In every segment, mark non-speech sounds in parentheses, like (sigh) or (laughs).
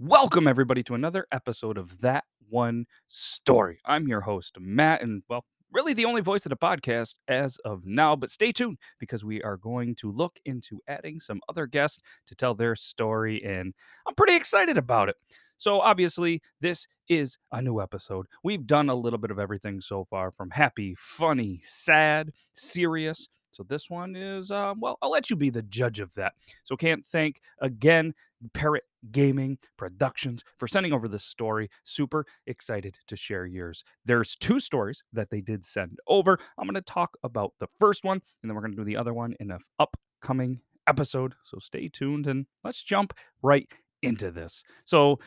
Welcome, everybody, to another episode of That One Story. I'm your host, Matt, and well, really the only voice of the podcast as of now. But stay tuned because we are going to look into adding some other guests to tell their story, and I'm pretty excited about it. So, obviously, this is a new episode. We've done a little bit of everything so far from happy, funny, sad, serious. So, this one is, uh, well, I'll let you be the judge of that. So, can't thank again Parrot Gaming Productions for sending over this story. Super excited to share yours. There's two stories that they did send over. I'm going to talk about the first one, and then we're going to do the other one in an upcoming episode. So stay tuned and let's jump right into this. So,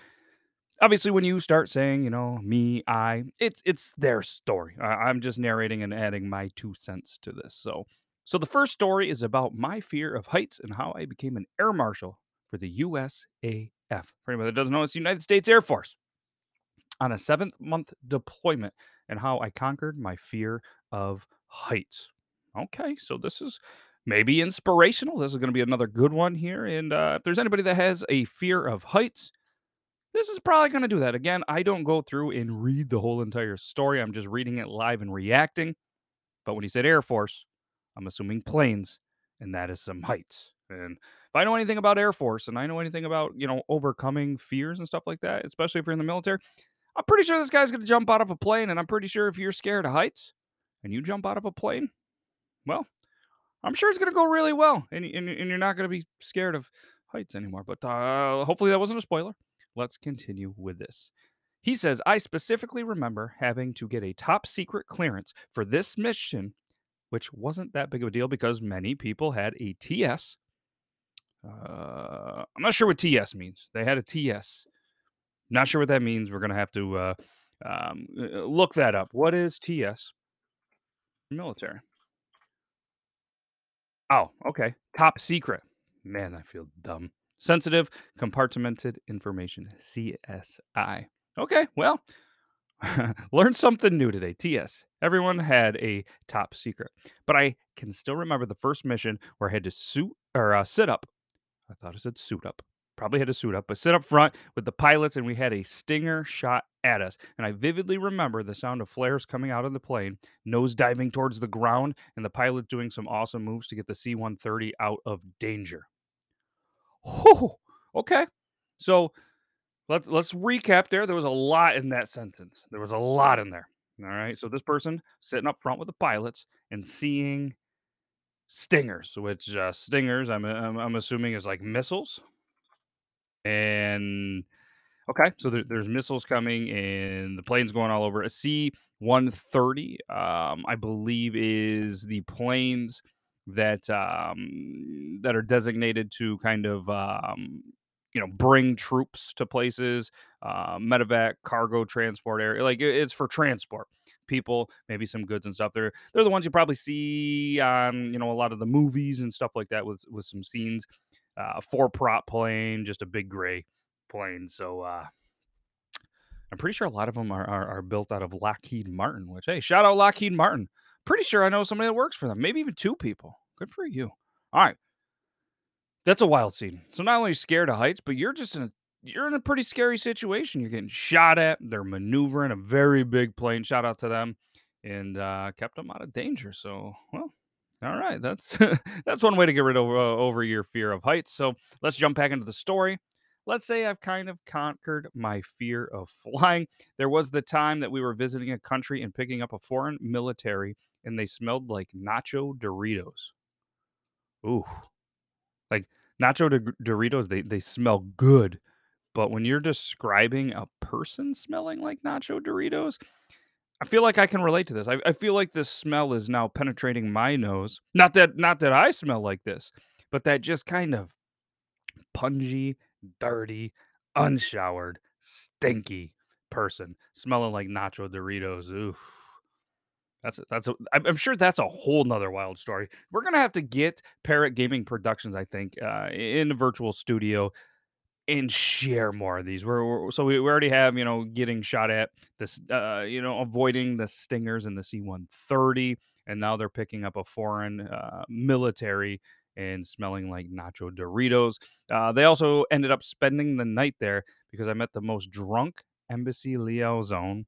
obviously when you start saying you know me i it's it's their story I, i'm just narrating and adding my two cents to this so so the first story is about my fear of heights and how i became an air marshal for the usaf for anybody that doesn't know it's the united states air force on a seventh month deployment and how i conquered my fear of heights okay so this is maybe inspirational this is going to be another good one here and uh, if there's anybody that has a fear of heights this is probably going to do that. Again, I don't go through and read the whole entire story. I'm just reading it live and reacting. But when he said Air Force, I'm assuming planes, and that is some heights. And if I know anything about Air Force and I know anything about, you know, overcoming fears and stuff like that, especially if you're in the military, I'm pretty sure this guy's going to jump out of a plane. And I'm pretty sure if you're scared of heights and you jump out of a plane, well, I'm sure it's going to go really well. And, and, and you're not going to be scared of heights anymore. But uh, hopefully that wasn't a spoiler. Let's continue with this. He says, I specifically remember having to get a top secret clearance for this mission, which wasn't that big of a deal because many people had a TS. Uh, I'm not sure what TS means. They had a TS. Not sure what that means. We're going to have to uh, um, uh, look that up. What is TS? Military. Oh, okay. Top secret. Man, I feel dumb. Sensitive Compartmented Information, CSI. Okay, well, (laughs) learned something new today. TS. Everyone had a top secret, but I can still remember the first mission where I had to suit or uh, sit up. I thought I said suit up. Probably had to suit up, but sit up front with the pilots, and we had a stinger shot at us. And I vividly remember the sound of flares coming out of the plane, nose diving towards the ground, and the pilot doing some awesome moves to get the C 130 out of danger. Okay. So let's let's recap there. There was a lot in that sentence. There was a lot in there. All right. So this person sitting up front with the pilots and seeing stingers, which uh, stingers I'm, I'm I'm assuming is like missiles. And okay, so there, there's missiles coming and the plane's going all over. A C 130, um, I believe, is the planes that um, that are designated to kind of um, you know bring troops to places, uh, medevac, cargo transport area. Like it's for transport people, maybe some goods and stuff. They're they're the ones you probably see on you know a lot of the movies and stuff like that with with some scenes. Uh, four prop plane, just a big gray plane. So uh, I'm pretty sure a lot of them are, are are built out of Lockheed Martin. Which hey, shout out Lockheed Martin. Pretty sure I know somebody that works for them. Maybe even two people. Good for you. All right. That's a wild scene. So not only scared of heights, but you're just in a you're in a pretty scary situation. You're getting shot at. They're maneuvering a very big plane. Shout out to them, and uh, kept them out of danger. So well, all right. That's (laughs) that's one way to get rid of uh, over your fear of heights. So let's jump back into the story. Let's say I've kind of conquered my fear of (laughs) flying. There was the time that we were visiting a country and picking up a foreign military, and they smelled like nacho Doritos. Ooh, like nacho Dor- Doritos, they they smell good, but when you're describing a person smelling like nacho Doritos, I feel like I can relate to this. I, I feel like this smell is now penetrating my nose. Not that not that I smell like this, but that just kind of pungy, dirty, unshowered, stinky person smelling like nacho Doritos. Oof. That's a, that's a, I'm sure that's a whole nother wild story. We're gonna have to get Parrot Gaming Productions, I think, uh, in a virtual studio and share more of these. We're, we're so we, we already have you know getting shot at this, uh, you know, avoiding the stingers and the C-130, and now they're picking up a foreign uh, military and smelling like nacho Doritos. Uh, they also ended up spending the night there because I met the most drunk embassy liaison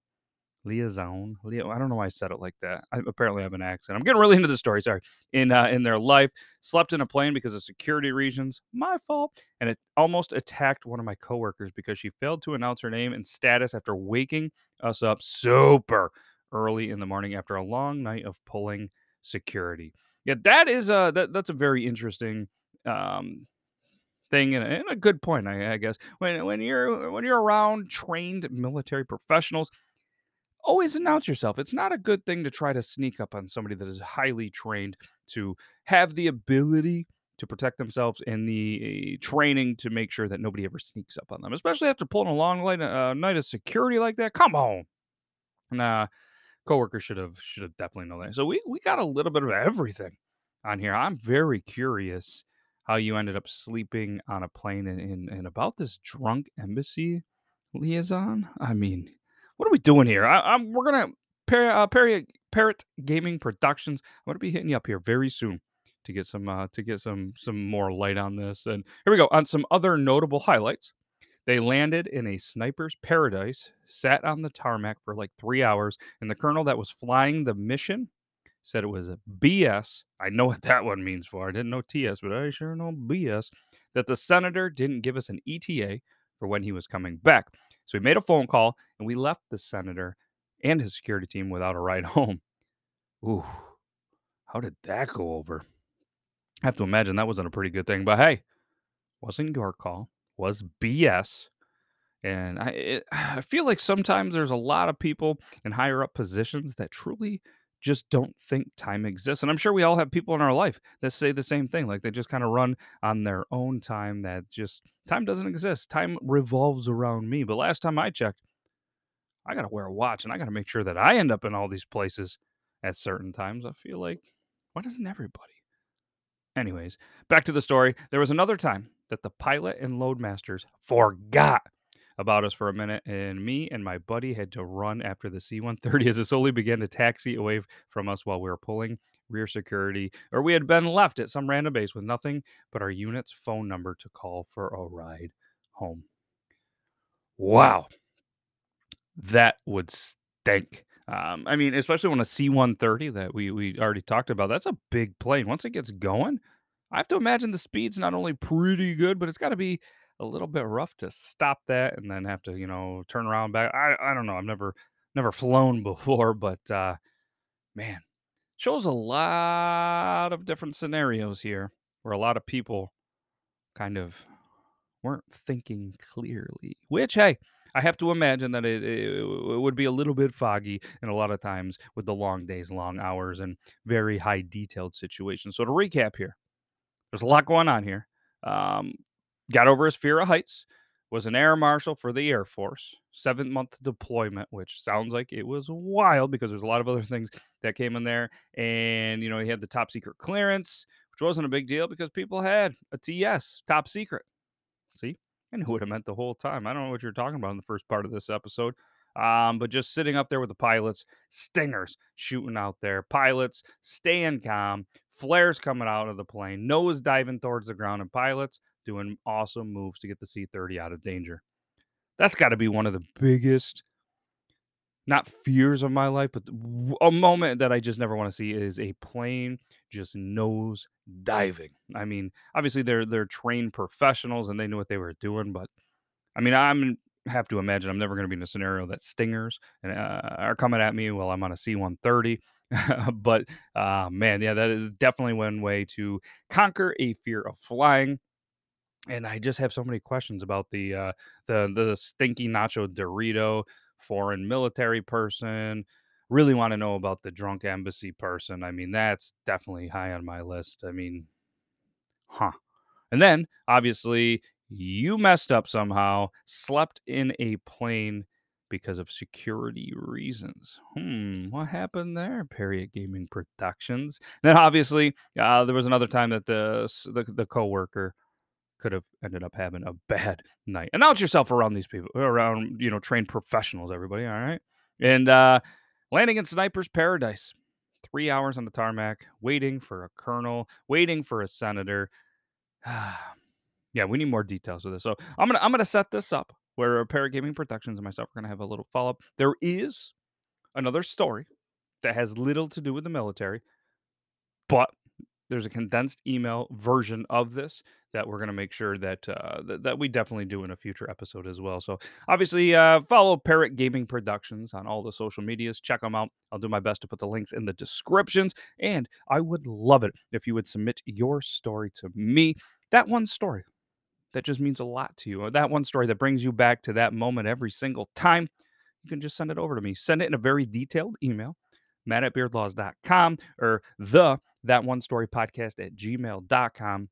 liaison. Leo, I don't know why I said it like that. I apparently have an accent. I'm getting really into the story. Sorry. In uh, in their life, slept in a plane because of security reasons. My fault. And it almost attacked one of my coworkers because she failed to announce her name and status after waking us up super early in the morning after a long night of pulling security. Yeah, that is a that, that's a very interesting um thing and a, and a good point I, I guess when when you're when you're around trained military professionals always announce yourself. It's not a good thing to try to sneak up on somebody that is highly trained to have the ability to protect themselves and the training to make sure that nobody ever sneaks up on them, especially after pulling a long night, uh, night of security like that. Come on. Nah, coworkers should have should have definitely known that. So we we got a little bit of everything on here. I'm very curious how you ended up sleeping on a plane and, and, and about this drunk embassy liaison. I mean, what are we doing here? I, am we're gonna Par- uh, Par- Parrot Gaming Productions. I'm gonna be hitting you up here very soon to get some uh, to get some some more light on this. And here we go on some other notable highlights. They landed in a sniper's paradise, sat on the tarmac for like three hours, and the colonel that was flying the mission said it was a BS. I know what that one means for. I didn't know TS, but I sure know BS. That the senator didn't give us an ETA for when he was coming back. So we made a phone call and we left the senator and his security team without a ride (laughs) home. Ooh, how did that go over? I have to imagine that wasn't a pretty good thing, but hey, wasn't your call, was BS. And I, it, (sighs) I feel like sometimes there's a lot of people in higher up positions that truly just don't think time exists. And I'm sure we all have people in our life that say the same thing. Like they just kind of run on their own time that just time doesn't exist. Time revolves around me. But last time I checked, I got to wear a watch and I got to make sure that I end up in all these places at certain times. I feel like, why doesn't everybody? Anyways, back to the story. There was another time that the pilot and loadmasters forgot about us for a minute, and me and my buddy had to run after the C 130 (laughs) as it slowly began to taxi away from us while we were pulling rear security, or we had been left at some random base with nothing but our unit's phone number to call for a ride home. Wow. That would stink. Um, I mean, especially when a C 130 that we, we already talked about, that's a big plane. Once it gets going, I have to imagine the speed's not only pretty good, but it's got to be a little bit rough to stop that and then have to, you know, turn around back. I I don't know. I've never never flown (laughs) before, but uh man, shows a lot of different scenarios here where a lot of people kind of weren't thinking clearly. Which hey, I have to imagine that it, it, it, would be a little bit foggy and a lot of times with the long days, long hours, and very high detailed situations. So to recap here, there's a lot going on here. Um, got over his fear of heights, was an air marshal for the Air Force, seven month deployment, which sounds like it was wild because there's a lot of other things that came in there. And, you know, he had the top secret clearance, which wasn't a big deal because people had a TS, top secret. See? I knew what it meant the whole time. I don't know what you're talking about in the first part of this episode. Um, but just sitting up there with the pilots, stingers shooting out there, pilots staying calm, flares coming out of the plane, nose diving towards the ground, and pilots doing awesome moves to get the C 30 out of danger. That's got to be one of the biggest, not fears of my life, but a moment that I just never want to see is a plane just nose diving. I mean, obviously they're they're trained professionals and they knew what they were doing, but I mean, I'm have to imagine I'm never going to be in a scenario that stingers and uh, are coming at me while I'm on a C-130. (laughs) but uh, man, yeah, that is definitely one way to conquer a fear of flying and I just have so many questions about the uh, the the stinky nacho Dorito foreign military person. Really want to know about the drunk embassy person. I mean, that's definitely high on my list. I mean, huh. And then obviously you messed up somehow, slept in a plane because of security reasons. Hmm, what happened there? Parrot Gaming Productions. Then obviously, uh, there was another time that the the, the coworker could have ended up having a bad (laughs) night. Announce yourself around these people, around, you know, trained professionals, everybody. All right. And uh, landing in Sniper's Paradise. three hours on the tarmac, waiting for a colonel, waiting for a senator. (sighs) yeah, we need more details of this. So I'm gonna I'm gonna set this up where Parrot Gaming Productions and myself are gonna have a little follow up. There is another story that has little to do with the military, but there's a condensed email version of this that we're going to make sure that, uh, that that we definitely do in a future episode as well. So obviously, uh, follow Parrot Gaming Productions on all the social medias. Check them out. I'll do my best to put the links in the descriptions, and I would love it if you would submit your story to me. That one story that just means a lot to you, or that one story that brings you back to that moment every single time. You can just send it over to me. Send it in a very detailed email matt at beardlaws.com or the that one story podcast at gmail.com.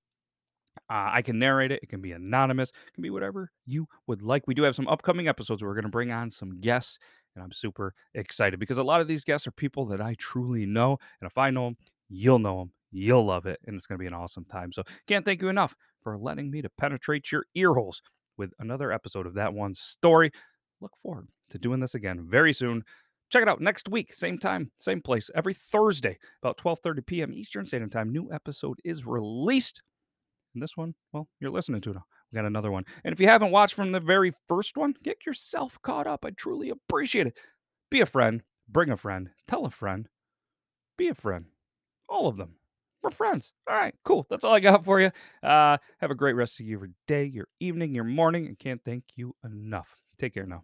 Uh, I can narrate it. It can be anonymous. It can be whatever you would like. We do have some upcoming episodes where we're going to bring on some guests, and I'm super excited because a lot of these guests are people that I truly know. And if I know them, you'll know them. You'll love it. And it's going to be an awesome time. So, can't thank you enough for letting me to penetrate your ear holes with another episode of That One Story. Look forward to doing this again very soon. Check it out next week, same time, same place, every Thursday, about 12:30 p.m. Eastern Standard Time. New episode is released. And this one, well, you're listening to it. We got another one. And if you haven't watched from the very first one, get yourself caught up. I truly appreciate it. Be a friend, bring a friend, tell a friend, be a friend. All of them. We're friends. All right, cool. That's all I got for you. Uh, have a great rest of your day, your evening, your morning. I can't thank you enough. Take care now.